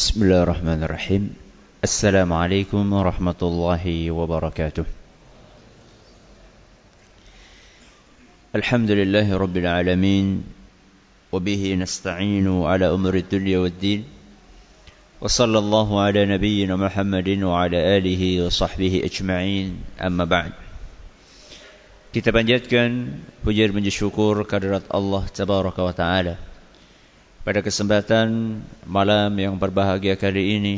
بسم الله الرحمن الرحيم السلام عليكم ورحمة الله وبركاته الحمد لله رب العالمين وبه نستعين على أمر الدنيا والدين وصلى الله على نبينا محمد وعلى آله وصحبه أجمعين أما بعد panjatkan puji dan syukur kehadirat Allah Tabaraka wa Ta'ala. Pada kesempatan malam yang berbahagia kali ini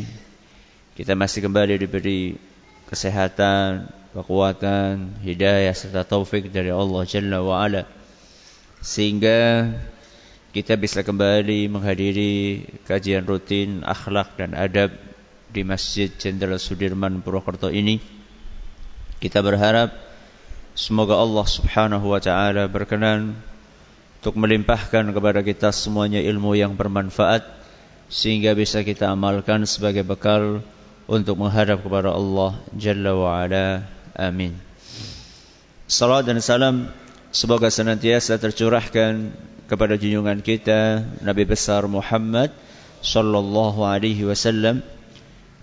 Kita masih kembali diberi kesehatan, kekuatan, hidayah serta taufik dari Allah Jalla wa'ala Sehingga kita bisa kembali menghadiri kajian rutin akhlak dan adab di Masjid Jenderal Sudirman Purwokerto ini. Kita berharap semoga Allah subhanahu wa ta'ala berkenan untuk melimpahkan kepada kita semuanya ilmu yang bermanfaat sehingga bisa kita amalkan sebagai bekal untuk menghadap kepada Allah Jalla wa Ala. Amin. Salam dan salam semoga senantiasa tercurahkan kepada junjungan kita Nabi besar Muhammad sallallahu alaihi wasallam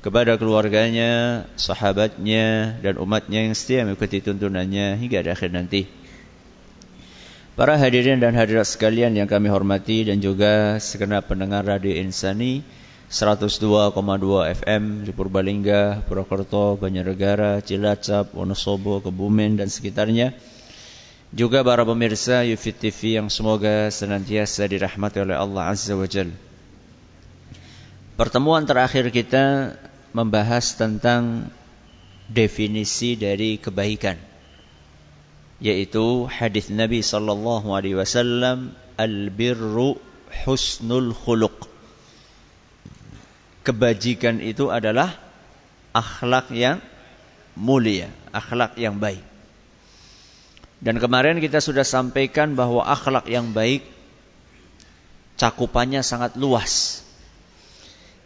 kepada keluarganya, sahabatnya dan umatnya yang setia mengikuti tuntunannya hingga akhir nanti. Para hadirin dan hadirat sekalian yang kami hormati dan juga segenap pendengar Radio Insani 102,2 FM di Purbalingga, Purwokerto, Banjarnegara, Cilacap, Wonosobo, Kebumen dan sekitarnya. Juga para pemirsa Yufit TV yang semoga senantiasa dirahmati oleh Allah Azza wa Jal. Pertemuan terakhir kita membahas tentang definisi dari kebaikan yaitu hadis Nabi sallallahu alaihi wasallam al-birru husnul khuluq. Kebajikan itu adalah akhlak yang mulia, akhlak yang baik. Dan kemarin kita sudah sampaikan bahwa akhlak yang baik cakupannya sangat luas.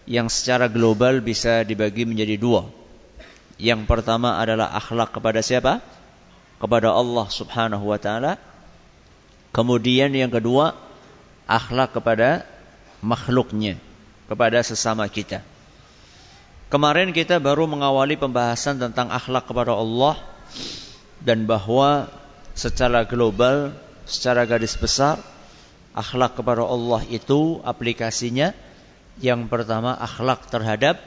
Yang secara global bisa dibagi menjadi dua. Yang pertama adalah akhlak kepada siapa? Kepada Allah Subhanahu wa taala. Kemudian yang kedua, akhlak kepada makhluknya, kepada sesama kita. Kemarin kita baru mengawali pembahasan tentang akhlak kepada Allah dan bahwa secara global, secara garis besar, akhlak kepada Allah itu aplikasinya yang pertama akhlak terhadap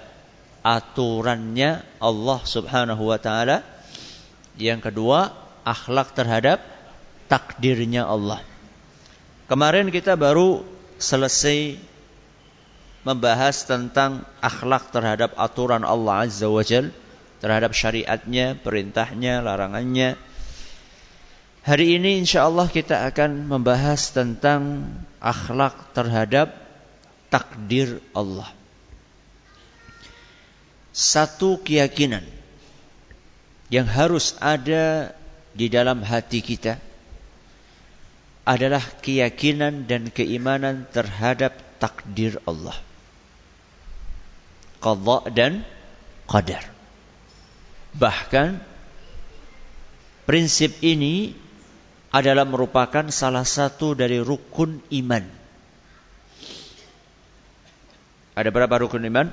aturannya Allah Subhanahu wa taala. Yang kedua, akhlak terhadap takdirnya Allah. Kemarin kita baru selesai membahas tentang akhlak terhadap aturan Allah Azza wa Jal, terhadap syariatnya, perintahnya, larangannya. Hari ini insya Allah kita akan membahas tentang akhlak terhadap takdir Allah. Satu keyakinan yang harus ada di dalam hati kita adalah keyakinan dan keimanan terhadap takdir Allah. Qadha dan qadar. Bahkan prinsip ini adalah merupakan salah satu dari rukun iman. Ada berapa rukun iman?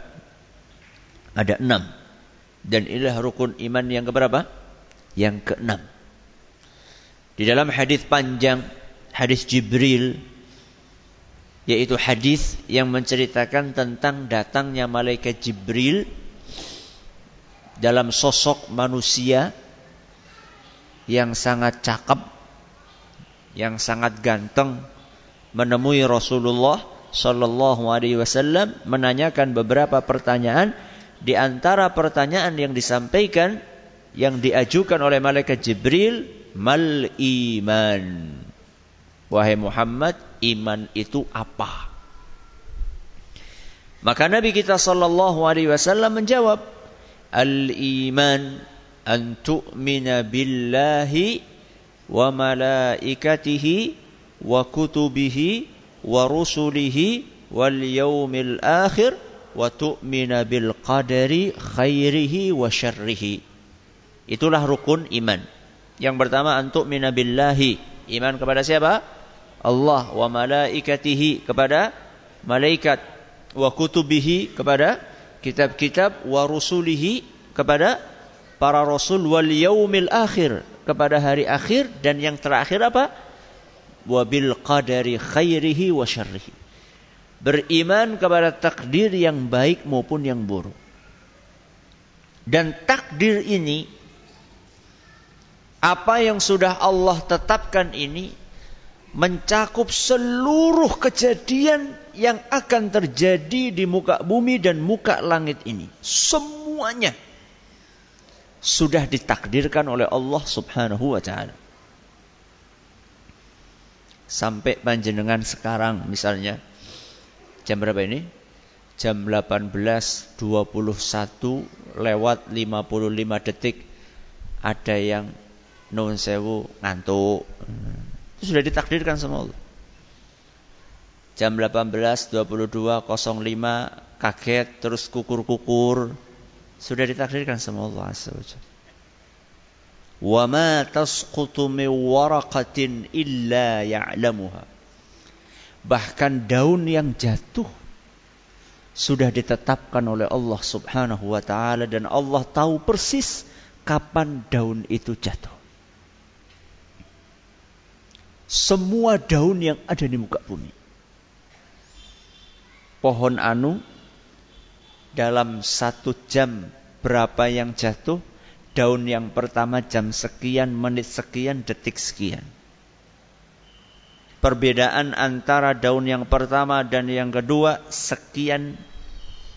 Ada enam. Dan inilah rukun iman yang keberapa? Yang keenam. Di dalam hadis panjang, hadis Jibril, yaitu hadis yang menceritakan tentang datangnya malaikat Jibril dalam sosok manusia yang sangat cakep, yang sangat ganteng, menemui Rasulullah Shallallahu Alaihi Wasallam menanyakan beberapa pertanyaan. Di antara pertanyaan yang disampaikan, yang diajukan oleh malaikat Jibril mal iman. Wahai Muhammad, iman itu apa? Maka Nabi kita sallallahu alaihi wasallam menjawab, "Al-iman an tu'mina billahi wa malaikatihi wa kutubihi wa rusulihi wal yaumil akhir wa tu'mina bil qadari khairihi wa syarrihi." Itulah rukun iman. Yang pertama antuk minabillahi. Iman kepada siapa? Allah wa malaikatihi kepada malaikat. wa kutubihi kepada kitab-kitab wa rusulihi kepada para rasul wal yaumil akhir kepada hari akhir dan yang terakhir apa? Wa bil qadari khairihi wa syarrihi. Beriman kepada takdir yang baik maupun yang buruk. Dan takdir ini apa yang sudah Allah tetapkan ini mencakup seluruh kejadian yang akan terjadi di muka bumi dan muka langit ini. Semuanya sudah ditakdirkan oleh Allah Subhanahu wa taala. Sampai panjenengan sekarang misalnya jam berapa ini? Jam 18.21 lewat 55 detik ada yang non sewu ngantuk itu sudah ditakdirkan sama Allah. Jam 18.22.05 kaget terus kukur-kukur. Sudah ditakdirkan sama Allah Azza wa Jalla. Min waraqatin illa ya'lamuha. Bahkan daun yang jatuh sudah ditetapkan oleh Allah Subhanahu wa taala dan Allah tahu persis kapan daun itu jatuh semua daun yang ada di muka bumi. Pohon anu dalam satu jam berapa yang jatuh, daun yang pertama jam sekian, menit sekian, detik sekian. Perbedaan antara daun yang pertama dan yang kedua sekian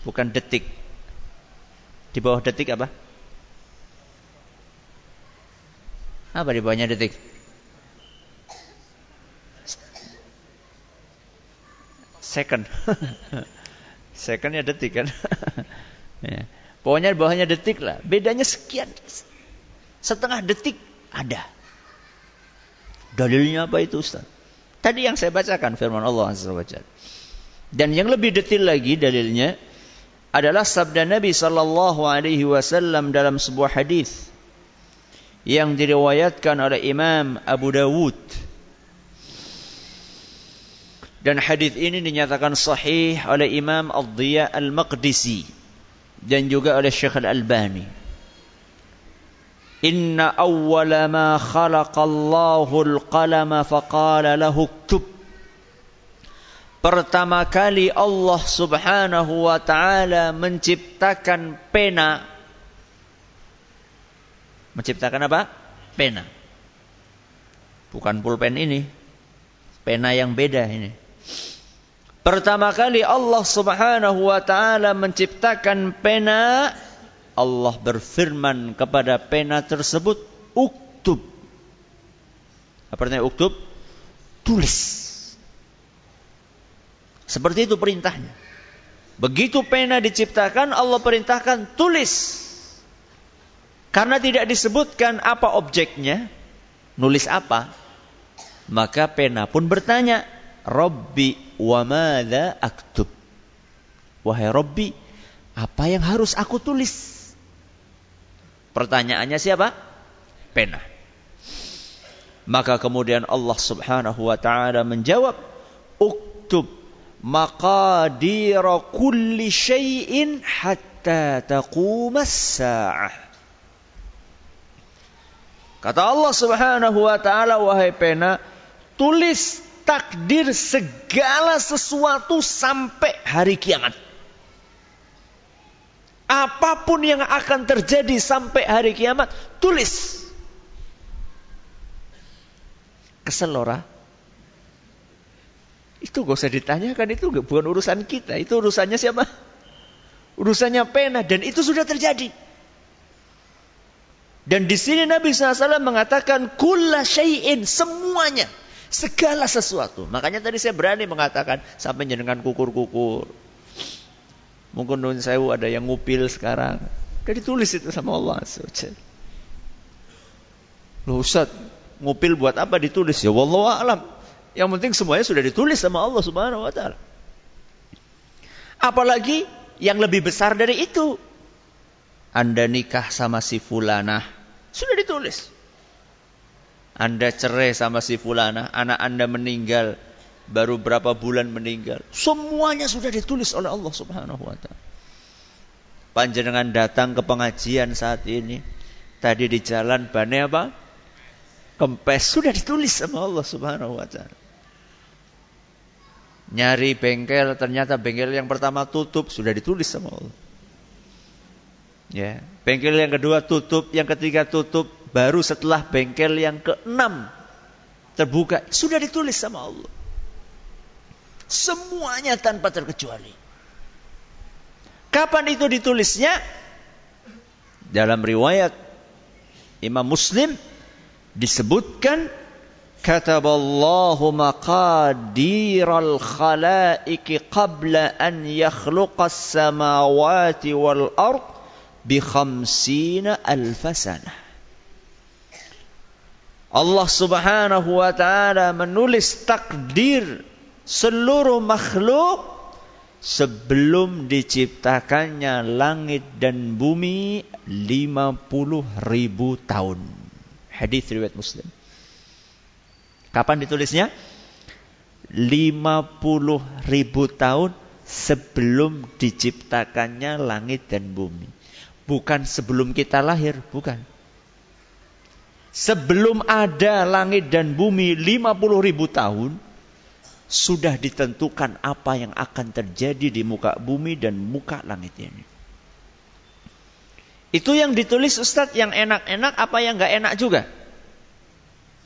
bukan detik. Di bawah detik apa? Apa di bawahnya detik? second. Secondnya detik kan. ya. Pokoknya bawahnya detik lah. Bedanya sekian. Setengah detik ada. Dalilnya apa itu Ustaz? Tadi yang saya bacakan firman Allah Azza wa Dan yang lebih detail lagi dalilnya adalah sabda Nabi sallallahu alaihi wasallam dalam sebuah hadis yang diriwayatkan oleh Imam Abu Dawud dan hadis ini dinyatakan sahih oleh Imam Ad-Diya Al-Maqdisi dan juga oleh Syekh Al-Albani. Inna awwala ma khalaqallahu al-qalama faqala lahu uktub. Pertama kali Allah Subhanahu wa taala menciptakan pena. Menciptakan apa? Pena. Bukan pulpen ini. Pena yang beda ini. Pertama kali Allah Subhanahu wa taala menciptakan pena, Allah berfirman kepada pena tersebut, "Uktub." Apa artinya uktub? Tulis. Seperti itu perintahnya. Begitu pena diciptakan, Allah perintahkan tulis. Karena tidak disebutkan apa objeknya, nulis apa, maka pena pun bertanya, Rabbi wa madza aktub. Wahai Rabbi, apa yang harus aku tulis? Pertanyaannya siapa? Pena. Maka kemudian Allah Subhanahu wa taala menjawab, "Uktub maqadira kulli syai'in hatta taqumas sa'ah." Kata Allah Subhanahu wa taala, wahai pena, tulis takdir segala sesuatu sampai hari kiamat. Apa pun yang akan terjadi sampai hari kiamat, tulis. Kesel Lora? Itu gak usah ditanyakan, itu bukan urusan kita. Itu urusannya siapa? Urusannya pena dan itu sudah terjadi. Dan di sini Nabi SAW mengatakan kulla syai'in semuanya. Segala sesuatu. Makanya tadi saya berani mengatakan sampai jenengan kukur-kukur. Mungkin nun sewu ada yang ngupil sekarang. Udah ditulis itu sama Allah. Loh Ustaz, ngupil buat apa ditulis? Ya wallahu alam. Yang penting semuanya sudah ditulis sama Allah Subhanahu wa taala. Apalagi yang lebih besar dari itu. Anda nikah sama si fulanah, sudah ditulis. Anda cerai sama si fulana, anak Anda meninggal, baru berapa bulan meninggal. Semuanya sudah ditulis oleh Allah Subhanahu wa taala. Panjenengan datang ke pengajian saat ini. Tadi di jalan bane apa? Kempes sudah ditulis sama Allah Subhanahu wa taala. Nyari bengkel ternyata bengkel yang pertama tutup sudah ditulis sama Allah. Ya, bengkel yang kedua tutup, yang ketiga tutup, baru setelah bengkel yang keenam terbuka sudah ditulis sama Allah. Semuanya tanpa terkecuali. Kapan itu ditulisnya? Dalam riwayat Imam Muslim disebutkan kataballahu maqadiral khalaiqi qabla an yakhluqas samawati wal ard bi khamsina alfasana. Allah subhanahu wa ta'ala menulis takdir seluruh makhluk sebelum diciptakannya langit dan bumi 50 ribu tahun. Hadis riwayat Muslim. Kapan ditulisnya? 50 ribu tahun sebelum diciptakannya langit dan bumi. Bukan sebelum kita lahir, bukan. Sebelum ada langit dan bumi 50 ribu tahun, sudah ditentukan apa yang akan terjadi di muka bumi dan muka langit ini. Itu yang ditulis Ustadz yang enak-enak apa yang nggak enak juga?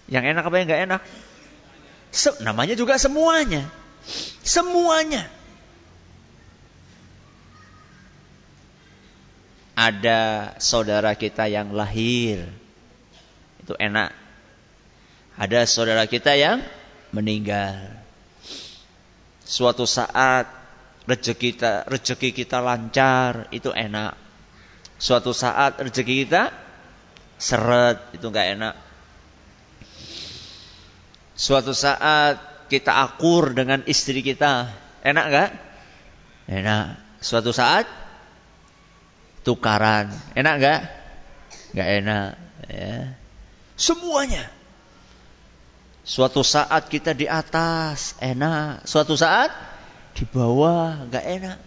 Yang enak apa yang nggak enak? Se namanya juga semuanya. Semuanya. Ada saudara kita yang lahir. Itu enak. Ada saudara kita yang meninggal suatu saat rezeki kita rezeki kita lancar itu enak. Suatu saat rezeki kita seret itu enggak enak. Suatu saat kita akur dengan istri kita, enak enggak? Enak. Suatu saat tukaran, enak enggak? Enggak enak, ya. Semuanya Suatu saat kita di atas, enak. Suatu saat di bawah, nggak enak.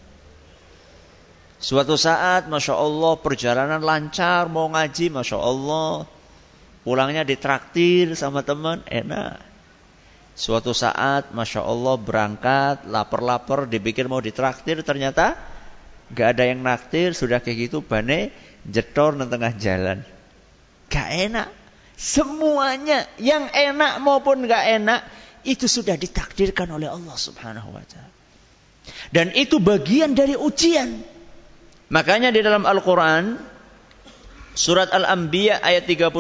Suatu saat, masya Allah, perjalanan lancar, mau ngaji, masya Allah. Pulangnya ditraktir sama teman, enak. Suatu saat, masya Allah, berangkat, lapar-lapar, dipikir mau ditraktir, ternyata nggak ada yang naktir, sudah kayak gitu, bane, jetor di tengah jalan. Gak enak. Semuanya yang enak maupun gak enak itu sudah ditakdirkan oleh Allah Subhanahu wa taala. Dan itu bagian dari ujian. Makanya di dalam Al-Qur'an surat Al-Anbiya ayat 35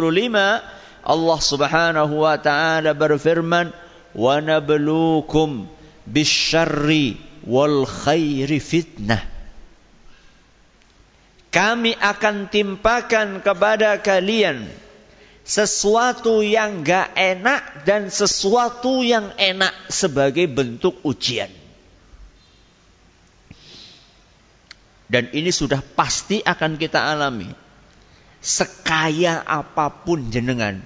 Allah Subhanahu wa taala berfirman wa nabluukum bisyarri wal khairi fitnah. Kami akan timpakan kepada kalian sesuatu yang gak enak dan sesuatu yang enak sebagai bentuk ujian. Dan ini sudah pasti akan kita alami. Sekaya apa pun jenengan.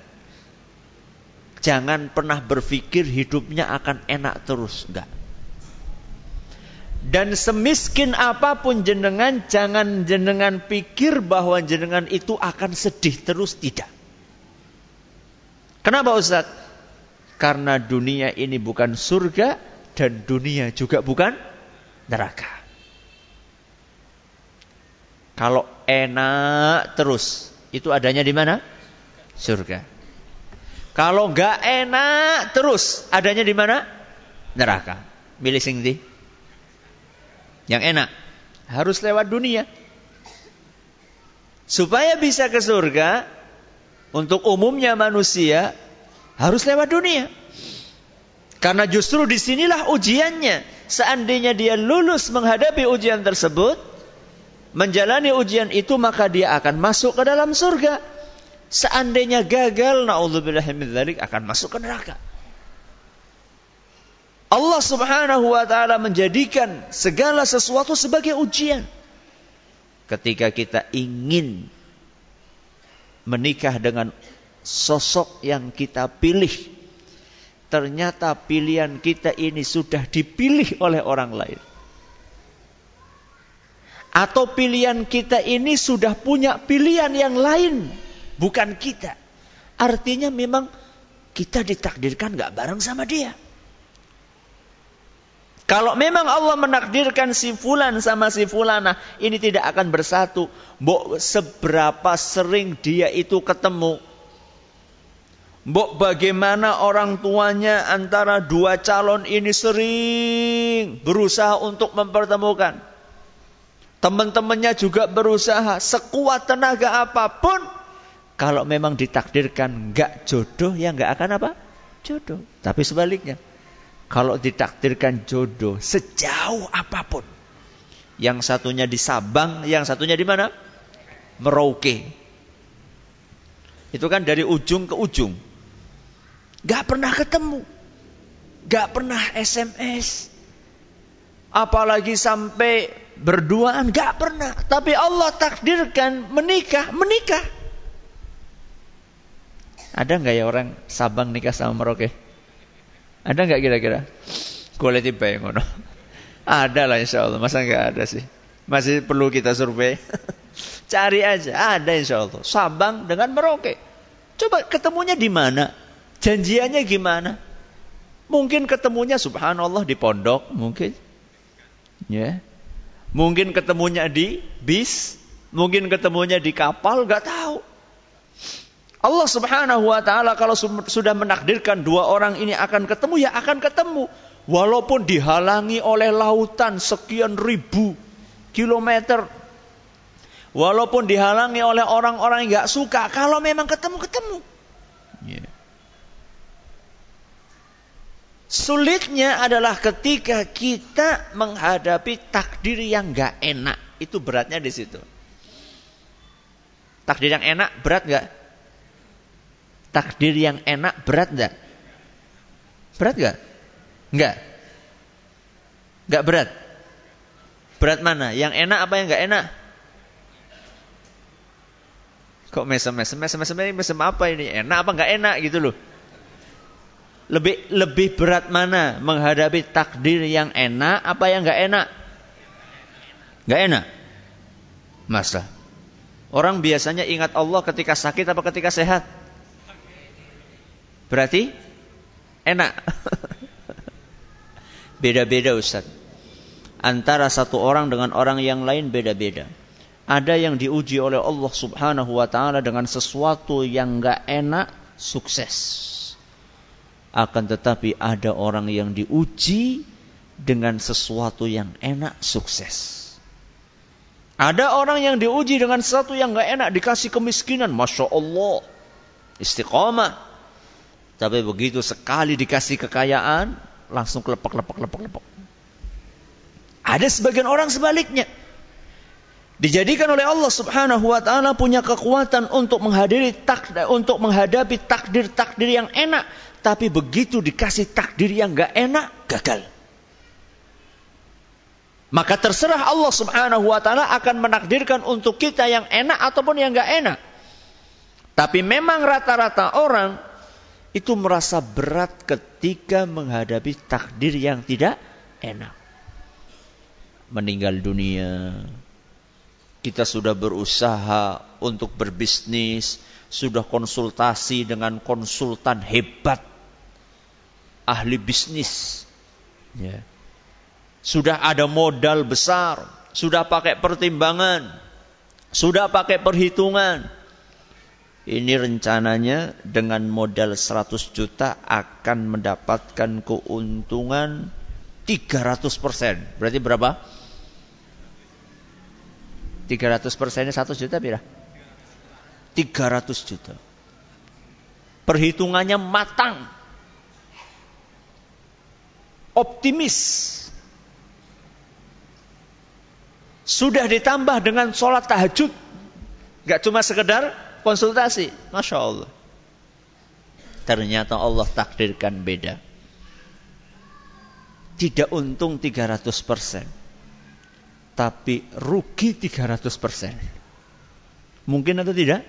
Jangan pernah berpikir hidupnya akan enak terus. Enggak. Dan semiskin apa pun jenengan, jangan jenengan pikir bahwa jenengan itu akan sedih terus. Tidak. Kenapa Ustaz? Karena dunia ini bukan surga dan dunia juga bukan neraka. Kalau enak terus, itu adanya di mana? Surga. Kalau nggak enak terus, adanya di mana? Neraka. Milih sing. Yang enak harus lewat dunia. Supaya bisa ke surga, untuk umumnya manusia harus lewat dunia. Karena justru di sinilah ujiannya. Seandainya dia lulus menghadapi ujian tersebut, menjalani ujian itu maka dia akan masuk ke dalam surga. Seandainya gagal, naudzubillahimindzalik akan masuk ke neraka. Allah Subhanahu wa taala menjadikan segala sesuatu sebagai ujian. Ketika kita ingin menikah dengan sosok yang kita pilih. ternyata pilihan kita ini sudah dipilih oleh orang lain. Atau pilihan kita ini sudah punya pilihan yang lain, bukan kita. Artinya memang kita ditakdirkan gak bareng sama dia. Kalau memang Allah menakdirkan si fulan sama si fulana ini tidak akan bersatu. Mbok seberapa sering dia itu ketemu. Mbok bagaimana orang tuanya antara dua calon ini sering berusaha untuk mempertemukan. Teman-temannya juga berusaha sekuat tenaga apa pun. Kalau memang ditakdirkan nggak jodoh ya nggak akan apa? Jodoh. Tapi sebaliknya kalau ditakdirkan jodoh sejauh apa pun. Yang satunya di Sabang, yang satunya di mana? Merauke. Itu kan dari ujung ke ujung. Gak pernah ketemu. Gak pernah SMS. Apalagi sampai berduaan, gak pernah. Tapi Allah takdirkan menikah, menikah. Ada nggak ya orang Sabang nikah sama Merauke? Ada nggak kira-kira? Kulit tiba yang ngono. Ada lah insya Allah. Masa nggak ada sih? Masih perlu kita survei. Cari aja. Ada insya Allah. Sabang dengan Merauke. Coba ketemunya di mana? Janjiannya gimana? Mungkin ketemunya subhanallah di pondok. Mungkin. Ya. Mungkin ketemunya di bis. Mungkin ketemunya di kapal. Gak tahu. Allah Subhanahu wa taala kalau sudah menakdirkan dua orang ini akan ketemu ya akan ketemu. Walaupun dihalangi oleh lautan sekian ribu kilometer. Walaupun dihalangi oleh orang-orang yang nggak suka kalau memang ketemu ketemu. Yeah. sulitnya adalah ketika kita menghadapi takdir yang nggak enak. Itu beratnya di situ. Takdir yang enak berat nggak takdir yang enak berat enggak? Berat enggak? Enggak. Enggak berat. Berat mana? Yang enak apa yang enggak enak? Kok mesem-mesem, mesem-mesem ini mesem apa ini? Enak apa enggak enak gitu loh. Lebih lebih berat mana menghadapi takdir yang enak apa yang enggak enak? Enggak enak. Masa? Orang biasanya ingat Allah ketika sakit apa ketika sehat? Berarti enak. Beda-beda Ustaz. Antara satu orang dengan orang yang lain beda-beda. Ada yang diuji oleh Allah Subhanahu wa taala dengan sesuatu yang enggak enak, sukses. Akan tetapi ada orang yang diuji dengan sesuatu yang enak, sukses. Ada orang yang diuji dengan sesuatu yang enggak enak, dikasih kemiskinan, masya Allah, istiqomah, tapi begitu sekali dikasih kekayaan, langsung kelepek, lepek, lepek, lepek. Ada sebagian orang sebaliknya. Dijadikan oleh Allah Subhanahu wa taala punya kekuatan untuk menghadiri takdir untuk menghadapi takdir-takdir yang enak, tapi begitu dikasih takdir yang enggak enak, gagal. Maka terserah Allah Subhanahu wa taala akan menakdirkan untuk kita yang enak ataupun yang enggak enak. Tapi memang rata-rata orang itu merasa berat ketika menghadapi takdir yang tidak enak. Meninggal dunia, kita sudah berusaha untuk berbisnis, sudah konsultasi dengan konsultan hebat, ahli bisnis. Ya. Sudah ada modal besar, sudah pakai pertimbangan, sudah pakai perhitungan, ini rencananya dengan modal 100 juta akan mendapatkan keuntungan 300 persen. Berarti berapa? 300 persennya 100 juta berapa? 300 juta. Perhitungannya matang. Optimis. Sudah ditambah dengan sholat tahajud. Gak cuma sekedar konsultasi. Masya Allah. Ternyata Allah takdirkan beda. Tidak untung 300 persen. Tapi rugi 300 persen. Mungkin atau tidak?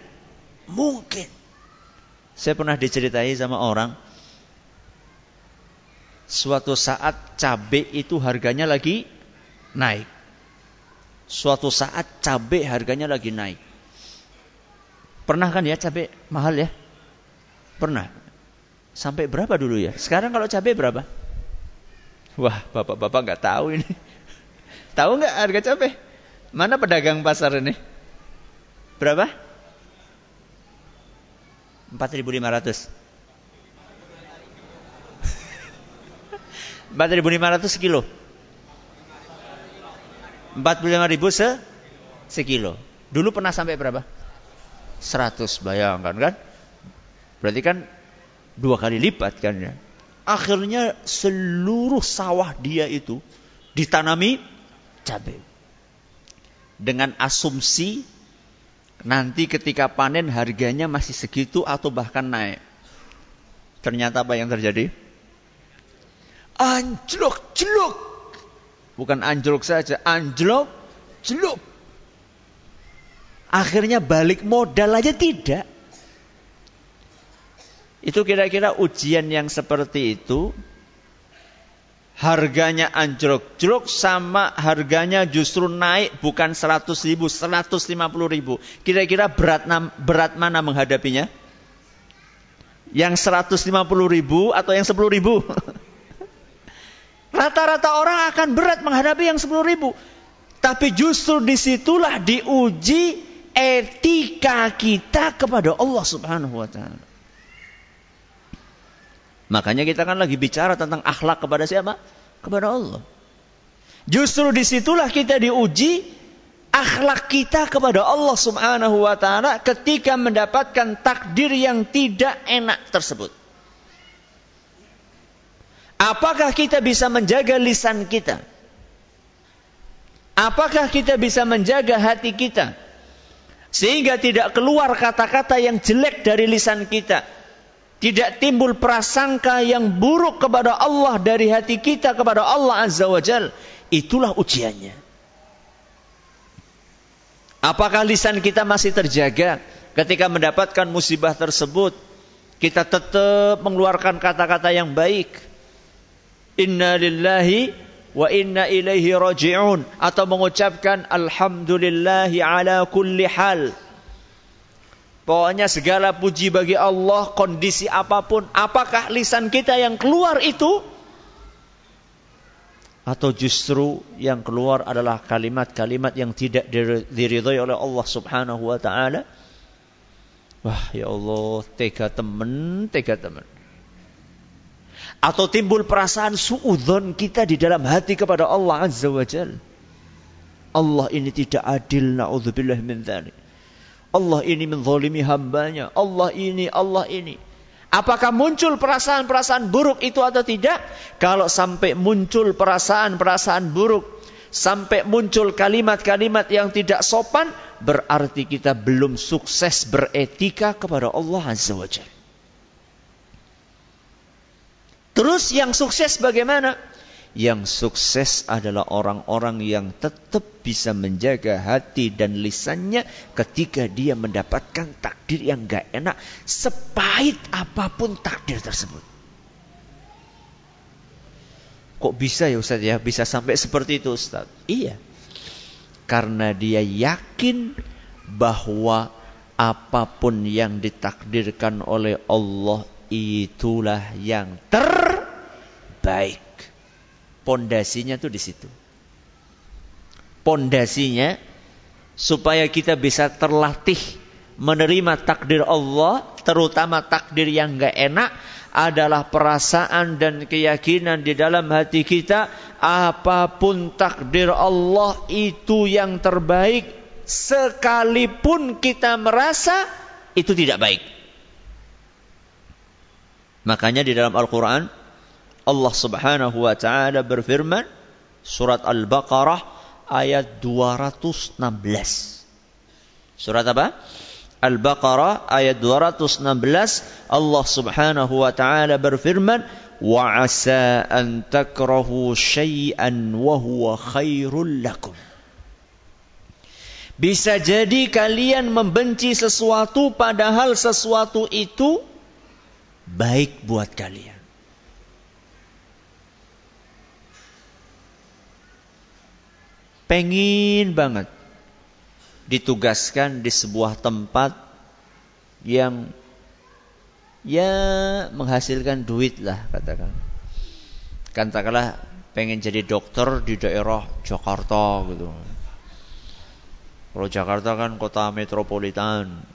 Mungkin. Saya pernah diceritai sama orang. Suatu saat cabai itu harganya lagi naik. Suatu saat cabai harganya lagi naik. Pernah kan ya cabai mahal ya? Pernah. Sampai berapa dulu ya? Sekarang kalau cabai berapa? Wah, bapak-bapak nggak tahu ini. tahu nggak harga cabai? Mana pedagang pasar ini? Berapa? 4.500. 4.500 sekilo. 45.000 se sekilo. Dulu pernah sampai berapa? 100 bayangkan kan? Berarti kan dua kali lipat kan ya. Akhirnya seluruh sawah dia itu ditanami cabai. Dengan asumsi nanti ketika panen harganya masih segitu atau bahkan naik. Ternyata apa yang terjadi? Anjlok, jeluk. Bukan anjlok saja, anjlok, jeluk. Akhirnya balik modal aja tidak. Itu kira-kira ujian yang seperti itu harganya anjlok-jelok sama harganya justru naik bukan 100 ribu, 150 ribu. Kira-kira berat, berat mana menghadapinya? Yang 150 ribu atau yang 10 ribu? Rata-rata orang akan berat menghadapi yang 10 ribu. Tapi justru di situlah diuji etika kita kepada Allah subhanahu wa ta'ala. Makanya kita kan lagi bicara tentang akhlak kepada siapa? Kepada Allah. Justru di situlah kita diuji akhlak kita kepada Allah subhanahu wa ta'ala ketika mendapatkan takdir yang tidak enak tersebut. Apakah kita bisa menjaga lisan kita? Apakah kita bisa menjaga hati kita? Sehingga tidak keluar kata-kata yang jelek dari lisan kita tidak timbul prasangka yang buruk kepada Allah dari hati kita kepada Allah Azza wa Jal. Itulah ujiannya. Apakah lisan kita masih terjaga ketika mendapatkan musibah tersebut? Kita tetap mengeluarkan kata-kata yang baik. Inna lillahi wa inna ilaihi raji'un. Atau mengucapkan Alhamdulillahi ala kulli hal. Pokoknya segala puji bagi Allah, kondisi apa pun. Apakah lisan kita yang keluar itu? Atau justru yang keluar adalah kalimat-kalimat yang tidak diridhoi oleh Allah subhanahu wa ta'ala? Wah ya Allah, tega teman, tega teman. Atau timbul perasaan suudon kita di dalam hati kepada Allah azza wa. Allah ini tidak adil, na'udzubillah min dhalik. Allah ini menzolimi hambanya. Allah ini, Allah ini. Apakah muncul perasaan-perasaan buruk itu atau tidak? Kalau sampai muncul perasaan-perasaan buruk, sampai muncul kalimat-kalimat yang tidak sopan, berarti kita belum sukses beretika kepada Allah Azza wa Jalla. Terus yang sukses bagaimana? Yang sukses adalah orang-orang yang tetap bisa menjaga hati dan lisannya ketika dia mendapatkan takdir yang gak enak. Sepahit apa pun takdir tersebut. Kok bisa ya Ustaz ya? Bisa sampai seperti itu Ustaz? Iya. Karena dia yakin bahwa apa pun yang ditakdirkan oleh Allah itulah yang terbaik. Pondasinya tuh di situ. Pondasinya supaya kita bisa terlatih menerima takdir Allah, terutama takdir yang gak enak, adalah perasaan dan keyakinan di dalam hati kita apa pun takdir Allah itu yang terbaik sekalipun kita merasa itu tidak baik. Makanya di dalam Al-Quran Allah Subhanahu wa taala berfirman surat Al-Baqarah ayat 216. Surat apa? Al-Baqarah ayat 216 Allah Subhanahu wa taala berfirman an takrahu syai'an wa huwa khairul lakum. Bisa jadi kalian membenci sesuatu padahal sesuatu itu baik buat kalian. Pengen banget ditugaskan di sebuah tempat yang ya menghasilkan duit lah katakan. Katakanlah pengen jadi dokter di daerah Jakarta gitu. Kalau Jakarta kan kota metropolitan,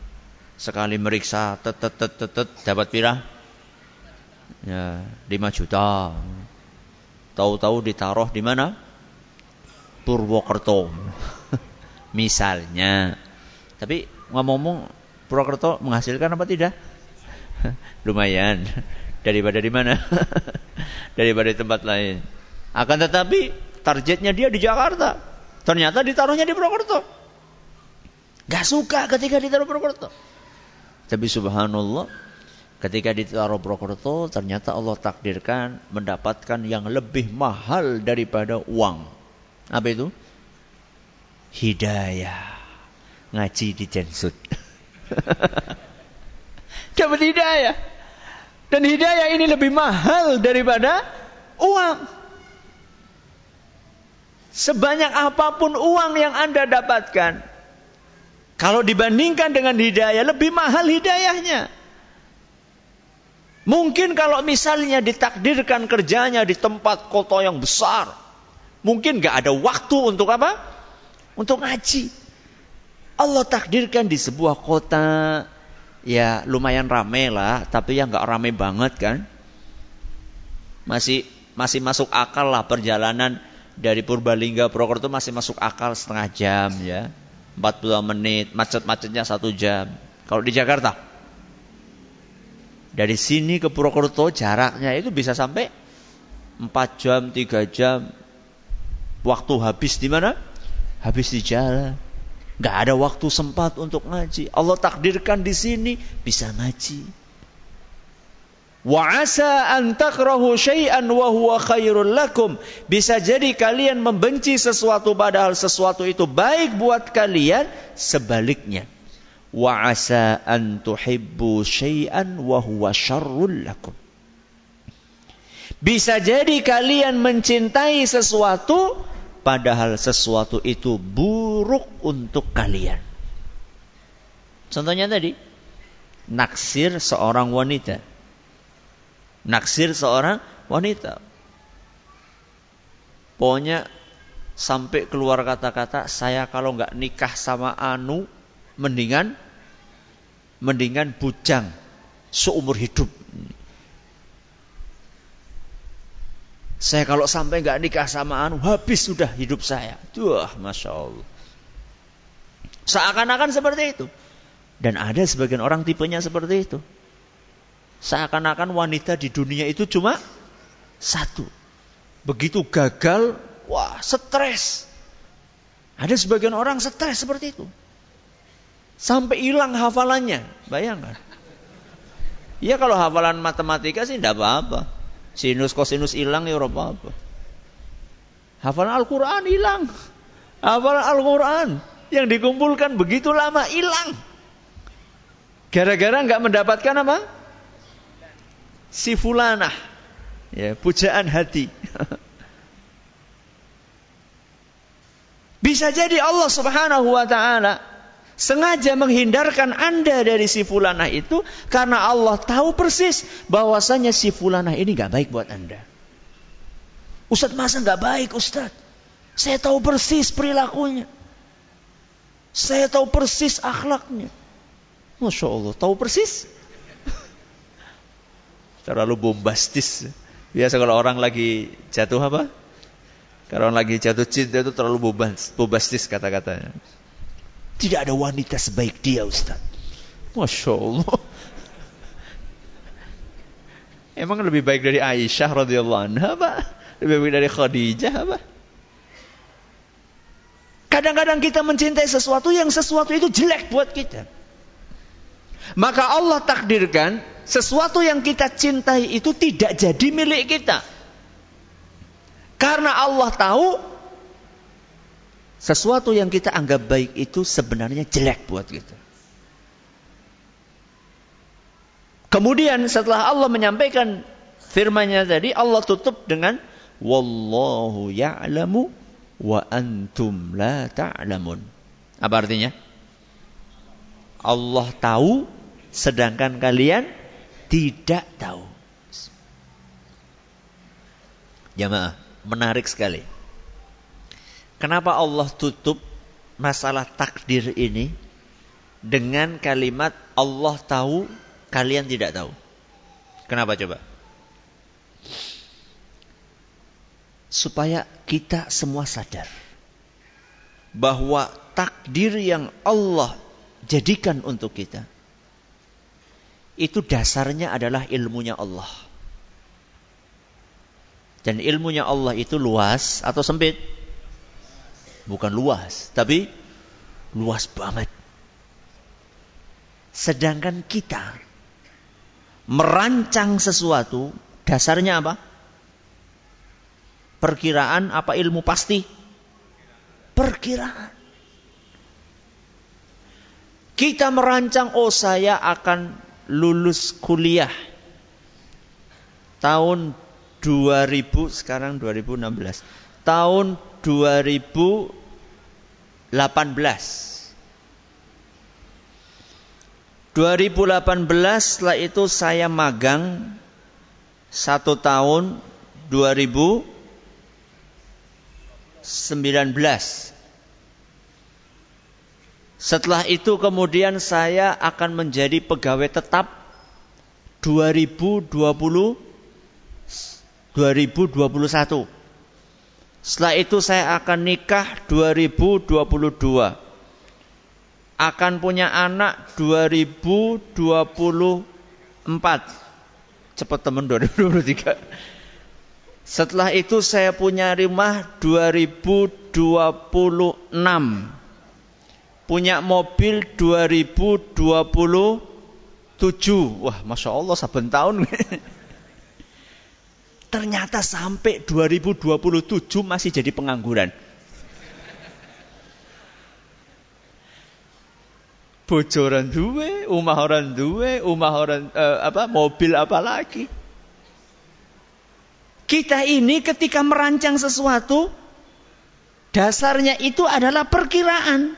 sekali meriksa tetet tetet dapat pirah Ya, 5 juta. Tahu-tahu ditaruh di mana? Purwokerto. Misalnya. Tapi ngomong-ngomong Purwokerto menghasilkan apa tidak? Lumayan. Daripada di mana? Daripada di tempat lain. Akan tetapi targetnya dia di Jakarta. Ternyata ditaruhnya di Purwokerto. Gak suka ketika ditaruh Purwokerto. Tapi subhanallah ketika ditaruh Purwokerto ternyata Allah takdirkan mendapatkan yang lebih mahal daripada uang. Apa itu? Hidayah. Ngaji di Jensut. Dapat hidayah. Dan hidayah ini lebih mahal daripada uang. Sebanyak apa pun uang yang Anda dapatkan, kalau dibandingkan dengan hidayah, lebih mahal hidayahnya. Mungkin kalau misalnya ditakdirkan kerjanya di tempat kota yang besar, mungkin gak ada waktu untuk apa? Untuk ngaji. Allah takdirkan di sebuah kota, ya lumayan rame lah, tapi yang gak rame banget kan. Masih masih masuk akal lah perjalanan dari Purbalingga Purwokerto masih masuk akal setengah jam ya 40 menit, macet-macetnya satu jam. Kalau di Jakarta, dari sini ke Purwokerto jaraknya itu bisa sampai 4 jam, 3 jam. Waktu habis di mana? Habis di jalan. Gak ada waktu sempat untuk ngaji. Allah takdirkan di sini bisa ngaji. Wa asa an takrahu syai'an wa huwa khairul lakum. Bisa jadi kalian membenci sesuatu padahal sesuatu itu baik buat kalian, sebaliknya. Wa asa an tuhibbu syai'an wa huwa syarrul lakum. Bisa jadi kalian mencintai sesuatu padahal sesuatu itu buruk untuk kalian. Contohnya tadi, naksir seorang wanita naksir seorang wanita. Pokoknya sampai keluar kata-kata saya kalau nggak nikah sama Anu mendingan mendingan bujang seumur hidup. Saya kalau sampai nggak nikah sama Anu habis sudah hidup saya. Tuh, masya Allah. Seakan-akan seperti itu. Dan ada sebagian orang tipenya seperti itu. Seakan-akan wanita di dunia itu cuma satu. Begitu gagal, wah stres. Ada sebagian orang stres seperti itu. Sampai hilang hafalannya. Bayangkan. Ya kalau hafalan matematika sih tidak apa-apa. Sinus kosinus hilang ya apa-apa. Hafalan Al-Quran hilang. Hafalan Al-Quran yang dikumpulkan begitu lama hilang. Gara-gara nggak mendapatkan apa? si fulanah. Ya, pujaan hati. Bisa jadi Allah Subhanahu wa taala sengaja menghindarkan Anda dari si fulanah itu karena Allah tahu persis bahwasanya si fulanah ini gak baik buat Anda. Ustaz masa gak baik Ustaz? Saya tahu persis perilakunya. Saya tahu persis akhlaknya. Masya Allah, tahu persis terlalu bombastis. Biasa kalau orang lagi jatuh apa? Kalau orang lagi jatuh cinta itu terlalu bombastis kata-katanya. Tidak ada wanita sebaik dia Ustaz. Masya Allah. Emang lebih baik dari Aisyah radhiyallahu anha apa? Lebih baik dari Khadijah apa? Kadang-kadang kita mencintai sesuatu yang sesuatu itu jelek buat kita. Maka Allah takdirkan sesuatu yang kita cintai itu tidak jadi milik kita. Karena Allah tahu sesuatu yang kita anggap baik itu sebenarnya jelek buat kita. Kemudian setelah Allah menyampaikan firman-Nya tadi, Allah tutup dengan wallahu ya'lamu wa antum la ta'lamun. Apa artinya? Allah tahu sedangkan kalian tidak tahu. Jamaah, menarik sekali. Kenapa Allah tutup masalah takdir ini dengan kalimat Allah tahu, kalian tidak tahu? Kenapa coba? Supaya kita semua sadar bahwa takdir yang Allah jadikan untuk kita itu dasarnya adalah ilmunya Allah. Dan ilmunya Allah itu luas atau sempit? Bukan luas, tapi luas banget. Sedangkan kita merancang sesuatu, dasarnya apa? Perkiraan apa ilmu pasti? Perkiraan. Kita merancang, oh saya akan lulus kuliah tahun 2000 sekarang 2016 tahun 2018 2018 setelah itu saya magang satu tahun 2019 setelah itu kemudian saya akan menjadi pegawai tetap 2020 2021. Setelah itu saya akan nikah 2022. Akan punya anak 2024. Cepat teman 2023. Setelah itu saya punya rumah 2026 punya mobil 2027. Wah, masya Allah, saben tahun. Ternyata sampai 2027 masih jadi pengangguran. Bocoran duwe, umah orang duwe, umah orang uh, apa mobil apa lagi. Kita ini ketika merancang sesuatu dasarnya itu adalah perkiraan.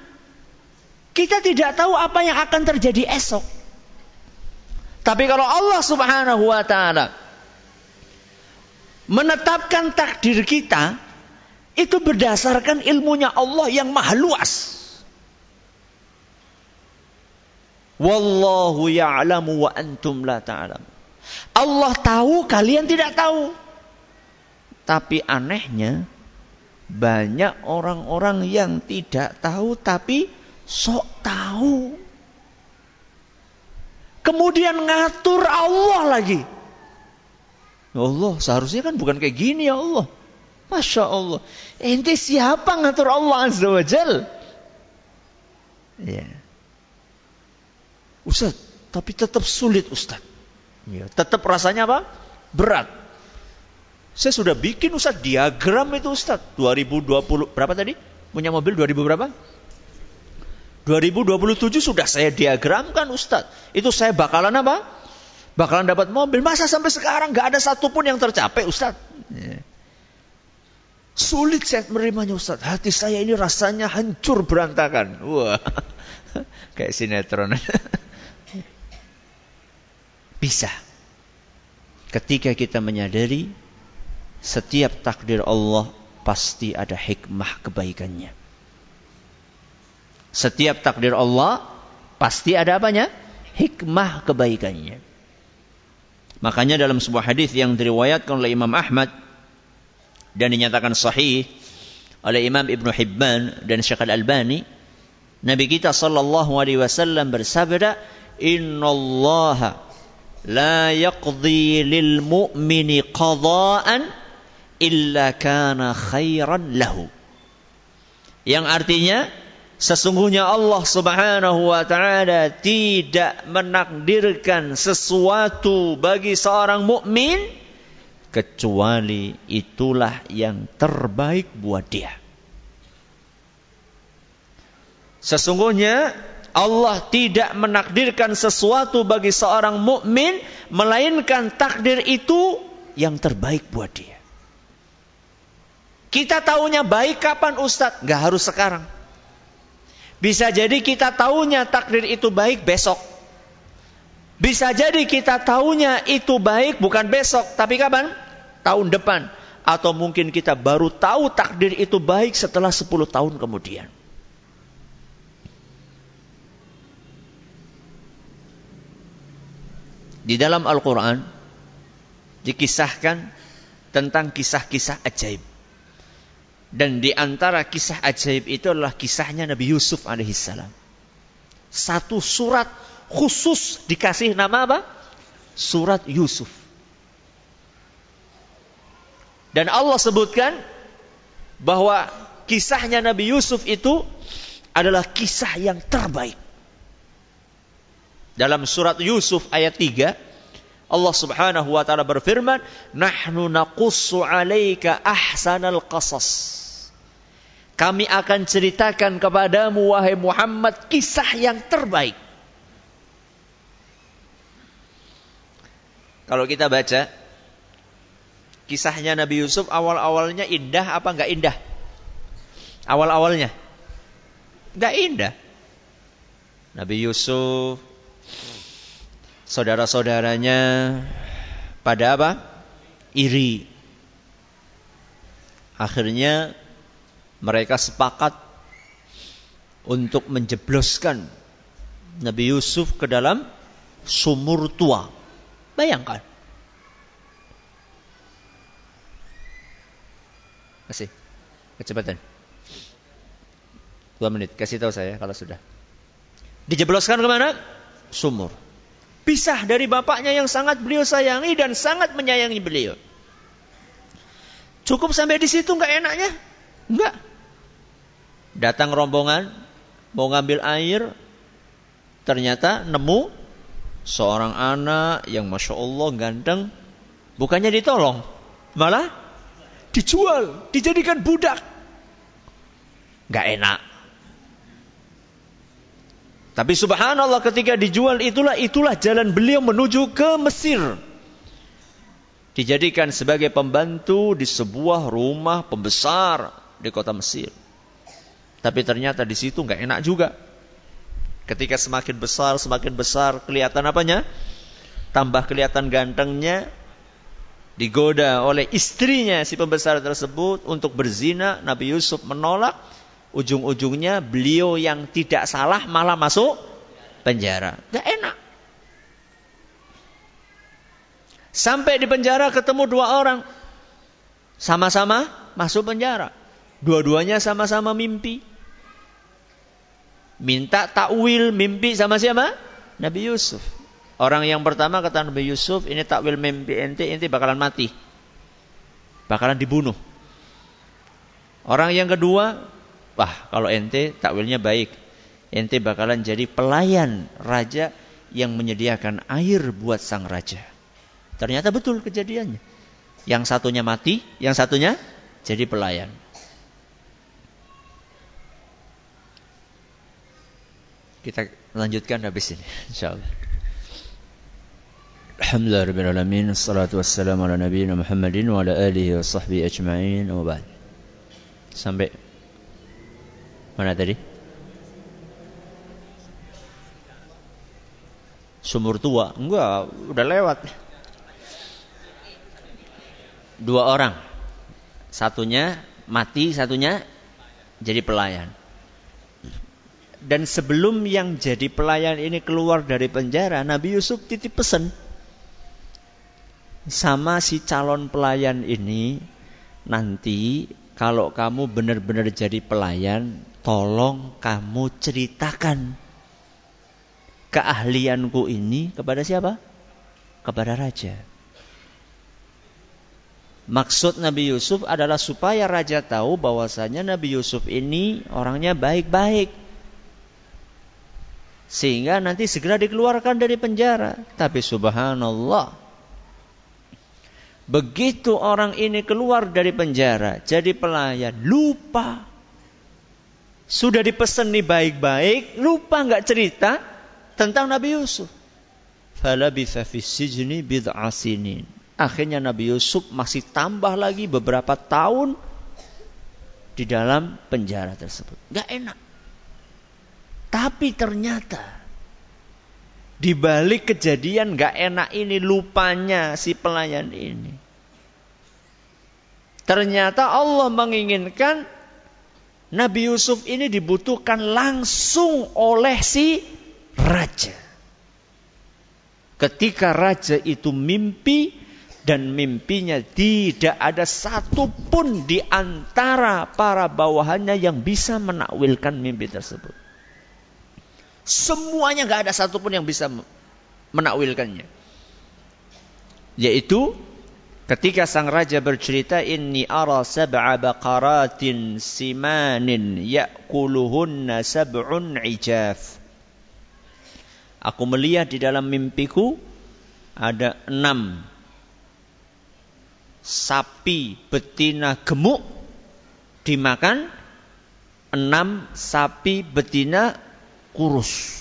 Kita tidak tahu apa yang akan terjadi esok. Tapi kalau Allah Subhanahu wa taala menetapkan takdir kita itu berdasarkan ilmunya Allah yang maha luas. Wallahu ya'lamu wa antum la ta'lam. Allah tahu, kalian tidak tahu. Tapi anehnya banyak orang-orang yang tidak tahu tapi sok tahu. Kemudian ngatur Allah lagi. Ya Allah, seharusnya kan bukan kayak gini ya Allah. Masya Allah. Ente siapa ngatur Allah Azza wa Jal? Ya. Ustaz, tapi tetap sulit Ustaz. Ya, tetap rasanya apa? Berat. Saya sudah bikin Ustaz diagram itu Ustaz. 2020, berapa tadi? Punya mobil 2000 berapa? 2027 sudah saya diagramkan Ustadz. Itu saya bakalan apa? Bakalan dapat mobil. Masa sampai sekarang gak ada satupun yang tercapai Ustadz? Ya. Sulit saya menerimanya Ustadz. Hati saya ini rasanya hancur berantakan. Wah, kayak sinetron. Bisa. Ketika kita menyadari setiap takdir Allah pasti ada hikmah kebaikannya. Setiap takdir Allah pasti ada apanya? Hikmah kebaikannya. Makanya dalam sebuah hadis yang diriwayatkan oleh Imam Ahmad dan dinyatakan sahih oleh Imam Ibn Hibban dan Syekh Al-Albani, Nabi kita sallallahu alaihi wasallam bersabda, "Innallaha la yaqdi lil mu'mini qada'an illa kana khairan lahu." Yang artinya Sesungguhnya Allah Subhanahu wa taala tidak menakdirkan sesuatu bagi seorang mukmin kecuali itulah yang terbaik buat dia. Sesungguhnya Allah tidak menakdirkan sesuatu bagi seorang mukmin melainkan takdir itu yang terbaik buat dia. Kita tahunya baik kapan Ustadz? Gak harus sekarang. Bisa jadi kita tahunya takdir itu baik besok. Bisa jadi kita tahunya itu baik bukan besok, tapi kapan? Tahun depan. Atau mungkin kita baru tahu takdir itu baik setelah 10 tahun kemudian. Di dalam Al-Quran dikisahkan tentang kisah-kisah ajaib. Dan di antara kisah ajaib itu adalah kisahnya Nabi Yusuf alaihissalam. Satu surat khusus dikasih nama apa? Surat Yusuf. Dan Allah sebutkan bahwa kisahnya Nabi Yusuf itu adalah kisah yang terbaik. Dalam surat Yusuf ayat 3, Allah Subhanahu wa taala berfirman, "Nahnu naqussu 'alaika ahsanal qasas." Kami akan ceritakan kepadamu wahai Muhammad kisah yang terbaik. Kalau kita baca kisahnya Nabi Yusuf awal-awalnya indah apa enggak indah? Awal-awalnya enggak indah. Nabi Yusuf saudara-saudaranya pada apa? Iri. Akhirnya mereka sepakat untuk menjebloskan Nabi Yusuf ke dalam sumur tua. Bayangkan. Kasih. Kecepatan. Dua menit. Kasih tahu saya kalau sudah. Dijebloskan ke mana? Sumur. Pisah dari bapaknya yang sangat beliau sayangi dan sangat menyayangi beliau. Cukup sampai di situ nggak enaknya? Enggak. Datang rombongan mau ngambil air, ternyata nemu seorang anak yang masya Allah ganteng, bukannya ditolong, malah dijual, dijadikan budak. Gak enak. Tapi subhanallah ketika dijual itulah itulah jalan beliau menuju ke Mesir. Dijadikan sebagai pembantu di sebuah rumah pembesar di kota Mesir. Tapi ternyata di situ nggak enak juga. Ketika semakin besar, semakin besar kelihatan apanya? Tambah kelihatan gantengnya, digoda oleh istrinya si pembesar tersebut untuk berzina, Nabi Yusuf menolak, ujung-ujungnya beliau yang tidak salah malah masuk penjara. Gak enak. Sampai di penjara ketemu dua orang. Sama-sama masuk penjara. Dua-duanya sama-sama mimpi. Minta takwil mimpi sama siapa? Nabi Yusuf. Orang yang pertama kata Nabi Yusuf, ini takwil mimpi ente, ente bakalan mati. Bakalan dibunuh. Orang yang kedua, Wah, kalau ente takwilnya baik. Ente bakalan jadi pelayan raja yang menyediakan air buat sang raja. Ternyata betul kejadiannya. Yang satunya mati, yang satunya jadi pelayan. Kita lanjutkan habis ini, insyaallah. Alhamdulillah rabbil alamin, wassalatu wassalamu ala nabiyina Muhammadin wa ala alihi wa sahbihi ajma'in. Wa Sampai Mana tadi? Sumur tua. Enggak, udah lewat. Dua orang. Satunya mati, satunya jadi pelayan. Dan sebelum yang jadi pelayan ini keluar dari penjara, Nabi Yusuf titip pesan sama si calon pelayan ini nanti kalau kamu benar-benar jadi pelayan, tolong kamu ceritakan keahlianku ini kepada siapa? Kepada raja. Maksud Nabi Yusuf adalah supaya raja tahu bahwasanya Nabi Yusuf ini orangnya baik-baik. Sehingga nanti segera dikeluarkan dari penjara. Tapi subhanallah. Begitu orang ini keluar dari penjara, jadi pelayan, lupa sudah dipesan nih baik-baik, lupa nggak cerita tentang Nabi Yusuf. Falabitha fi sijni bid'a Akhirnya Nabi Yusuf masih tambah lagi beberapa tahun di dalam penjara tersebut. Gak enak. Tapi ternyata di balik kejadian gak enak ini lupanya si pelayan ini. Ternyata Allah menginginkan Nabi Yusuf ini dibutuhkan langsung oleh si raja. Ketika raja itu mimpi dan mimpinya tidak ada satupun di antara para bawahannya yang bisa menakwilkan mimpi tersebut. Semuanya nggak ada satupun yang bisa menakwilkannya. Yaitu ketika sang raja bercerita inni ara sab'a baqaratin simanin ya'kuluhunna sab'un ijaf. Aku melihat di dalam mimpiku ada enam sapi betina gemuk dimakan enam sapi betina kurus.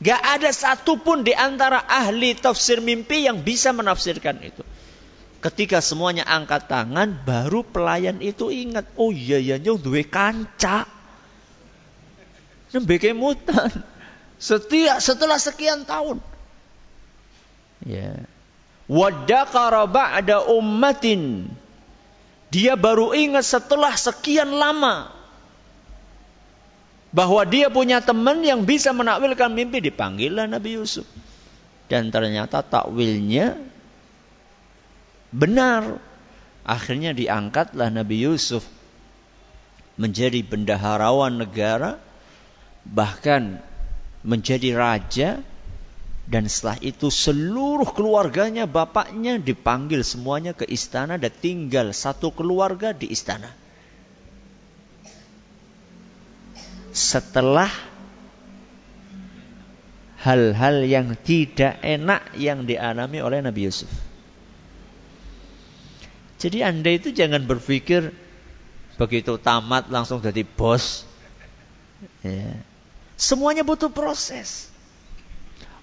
Gak ada satupun di antara ahli tafsir mimpi yang bisa menafsirkan itu. Ketika semuanya angkat tangan, baru pelayan itu ingat, oh iya ya nyong duwe kanca. Nembeke mutan. Setiap setelah sekian tahun. Ya. Wadakara ba'da ummatin. Dia baru ingat setelah sekian lama bahwa dia punya teman yang bisa menakwilkan mimpi dipanggillah Nabi Yusuf. Dan ternyata takwilnya benar. Akhirnya diangkatlah Nabi Yusuf menjadi bendaharawan negara bahkan menjadi raja dan setelah itu seluruh keluarganya bapaknya dipanggil semuanya ke istana dan tinggal satu keluarga di istana. Setelah hal-hal yang tidak enak yang dialami oleh Nabi Yusuf. Jadi Anda itu jangan berpikir begitu tamat langsung jadi bos. Ya. Semuanya butuh proses.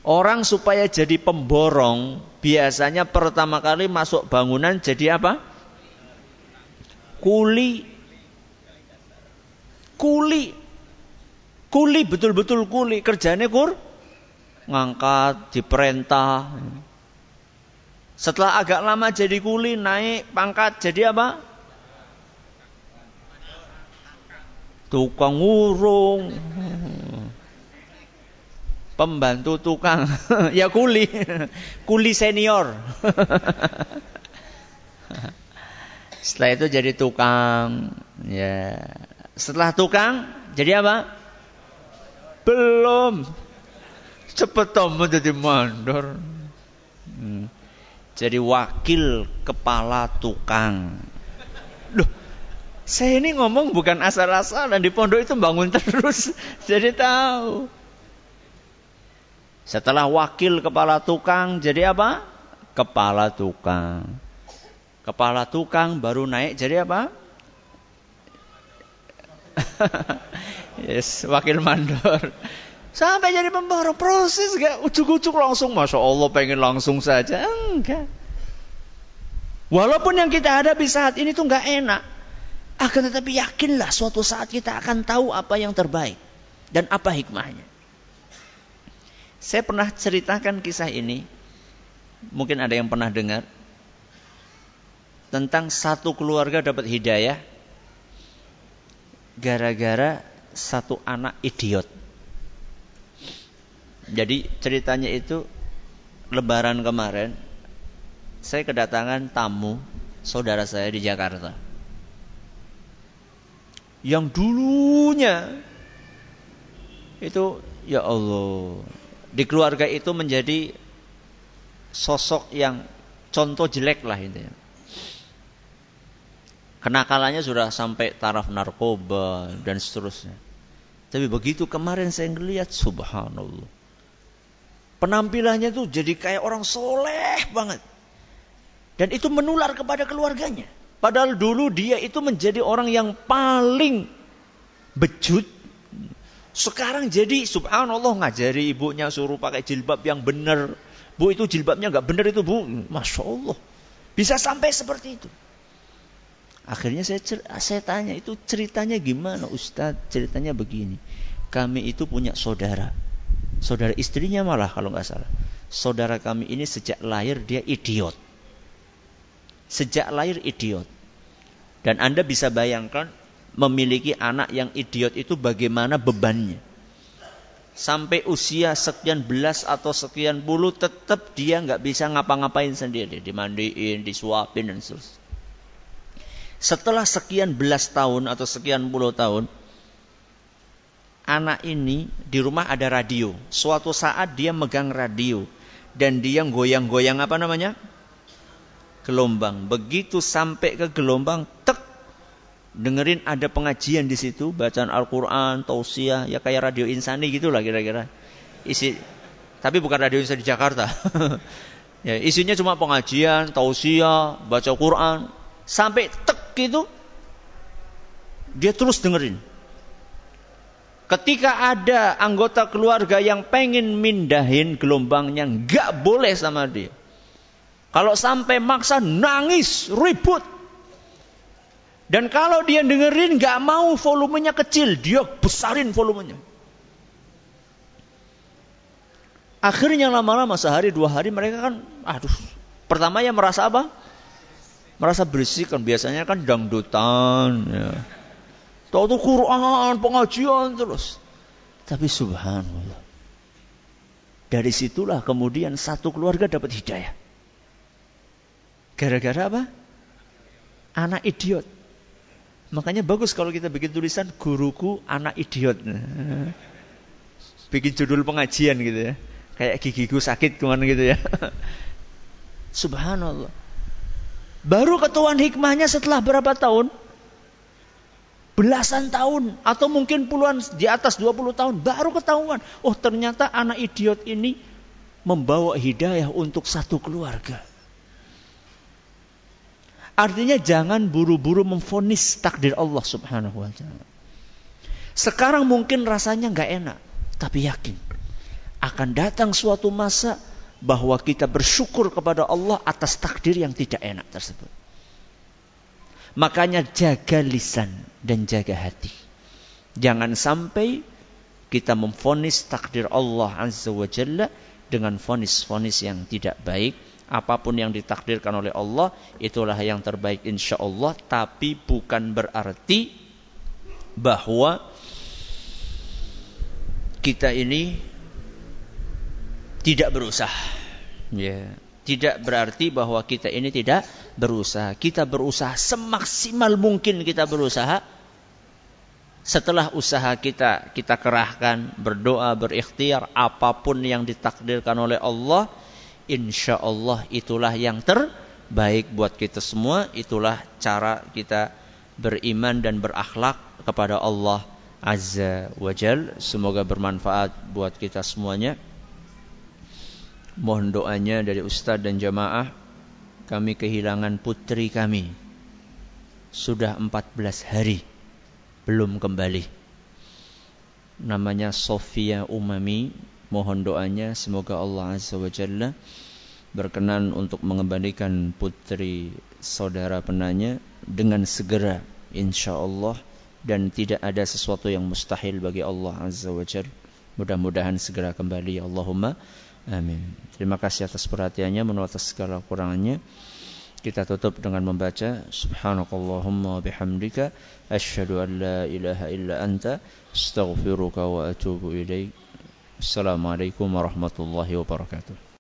Orang supaya jadi pemborong biasanya pertama kali masuk bangunan jadi apa? Kuli. Kuli. Kuli betul-betul kuli. Kerjanya kur ngangkat, diperintah. Setelah agak lama jadi kuli, naik pangkat jadi apa? Tukang urung pembantu tukang ya kuli kuli senior setelah itu jadi tukang ya setelah tukang jadi apa belum cepet tomo jadi mandor hmm. jadi wakil kepala tukang Loh, saya ini ngomong bukan asal-asalan di pondok itu bangun terus jadi tahu setelah wakil kepala tukang jadi apa? Kepala tukang. Kepala tukang baru naik jadi apa? yes, wakil mandor. Sampai jadi pemborong proses gak ujuk-ujuk langsung Masya Allah pengen langsung saja Enggak Walaupun yang kita hadapi saat ini tuh nggak enak Akan tetapi yakinlah suatu saat kita akan tahu apa yang terbaik Dan apa hikmahnya saya pernah ceritakan kisah ini. Mungkin ada yang pernah dengar. Tentang satu keluarga dapat hidayah. Gara-gara satu anak idiot. Jadi ceritanya itu lebaran kemarin. Saya kedatangan tamu saudara saya di Jakarta. Yang dulunya itu ya Allah di keluarga itu menjadi sosok yang contoh jelek lah intinya. Kenakalannya sudah sampai taraf narkoba dan seterusnya. Tapi begitu kemarin saya ngelihat subhanallah. Penampilannya tuh jadi kayak orang soleh banget. Dan itu menular kepada keluarganya. Padahal dulu dia itu menjadi orang yang paling bejut, sekarang jadi subhanallah ngajari ibunya suruh pakai jilbab yang benar. Bu itu jilbabnya nggak benar itu bu. Masya Allah. Bisa sampai seperti itu. Akhirnya saya saya tanya itu ceritanya gimana Ustadz? Ceritanya begini. Kami itu punya saudara. Saudara istrinya malah kalau nggak salah. Saudara kami ini sejak lahir dia idiot. Sejak lahir idiot. Dan Anda bisa bayangkan memiliki anak yang idiot itu bagaimana bebannya. Sampai usia sekian belas atau sekian puluh tetap dia nggak bisa ngapa-ngapain sendiri. Dimandiin, disuapin dan seterusnya. Setelah sekian belas tahun atau sekian puluh tahun, anak ini di rumah ada radio. Suatu saat dia megang radio dan dia goyang-goyang apa namanya? Gelombang. Begitu sampai ke gelombang, tek dengerin ada pengajian di situ, bacaan Al-Qur'an, tausiah, ya kayak radio insani gitulah kira-kira. Isi tapi bukan radio insani di Jakarta. ya, isinya cuma pengajian, tausiah, baca Quran, sampai tek itu dia terus dengerin. Ketika ada anggota keluarga yang pengen mindahin gelombangnya, nggak boleh sama dia. Kalau sampai maksa nangis, ribut. Dan kalau dia dengerin nggak mau volumenya kecil, dia besarin volumenya. Akhirnya lama-lama sehari dua hari mereka kan, aduh, pertama ya merasa apa? Merasa berisik kan biasanya kan dangdutan ya. Tahu tuh Quran, pengajian terus. Tapi subhanallah. Dari situlah kemudian satu keluarga dapat hidayah. Gara-gara apa? Anak idiot. Makanya bagus kalau kita bikin tulisan guruku anak idiot. Bikin judul pengajian gitu ya. Kayak gigiku sakit ke mana gitu ya. Subhanallah. Baru ketahuan hikmahnya setelah berapa tahun? Belasan tahun atau mungkin puluhan di atas 20 tahun baru ketahuan. Oh ternyata anak idiot ini membawa hidayah untuk satu keluarga. Artinya jangan buru-buru memfonis takdir Allah subhanahu wa ta'ala. Sekarang mungkin rasanya nggak enak. Tapi yakin. Akan datang suatu masa bahwa kita bersyukur kepada Allah atas takdir yang tidak enak tersebut. Makanya jaga lisan dan jaga hati. Jangan sampai kita memfonis takdir Allah Azza wa Jalla dengan fonis-fonis yang tidak baik. Apa pun yang ditakdirkan oleh Allah, itulah yang terbaik insya Allah. Tapi bukan berarti bahwa kita ini tidak berusaha. Ya, tidak berarti bahwa kita ini tidak berusaha. Kita berusaha semaksimal mungkin kita berusaha. Setelah usaha kita kita kerahkan berdoa berikhtiar apa pun yang ditakdirkan oleh Allah, insya Allah itulah yang terbaik buat kita semua. Itulah cara kita beriman dan berakhlak kepada Allah Azza wa Jal. Semoga bermanfaat buat kita semuanya. Mohon doanya dari Ustadz dan jamaah Kami kehilangan putri kami. Sudah 14 hari Belum kembali. Namanya Sofia Umami Mohon doanya semoga Allah Azza wa Jalla Berkenan untuk mengembalikan putri saudara penanya Dengan segera insya Allah Dan tidak ada sesuatu yang mustahil bagi Allah Azza wa Jalla. Mudah-mudahan segera kembali Allahumma Amin. Terima kasih atas perhatiannya menurut atas segala kurangannya. Kita tutup dengan membaca Subhanakallahumma bihamdika asyhadu an la ilaha illa anta astaghfiruka wa atubu ilaik. Assalamualaikum warahmatullahi wabarakatuh.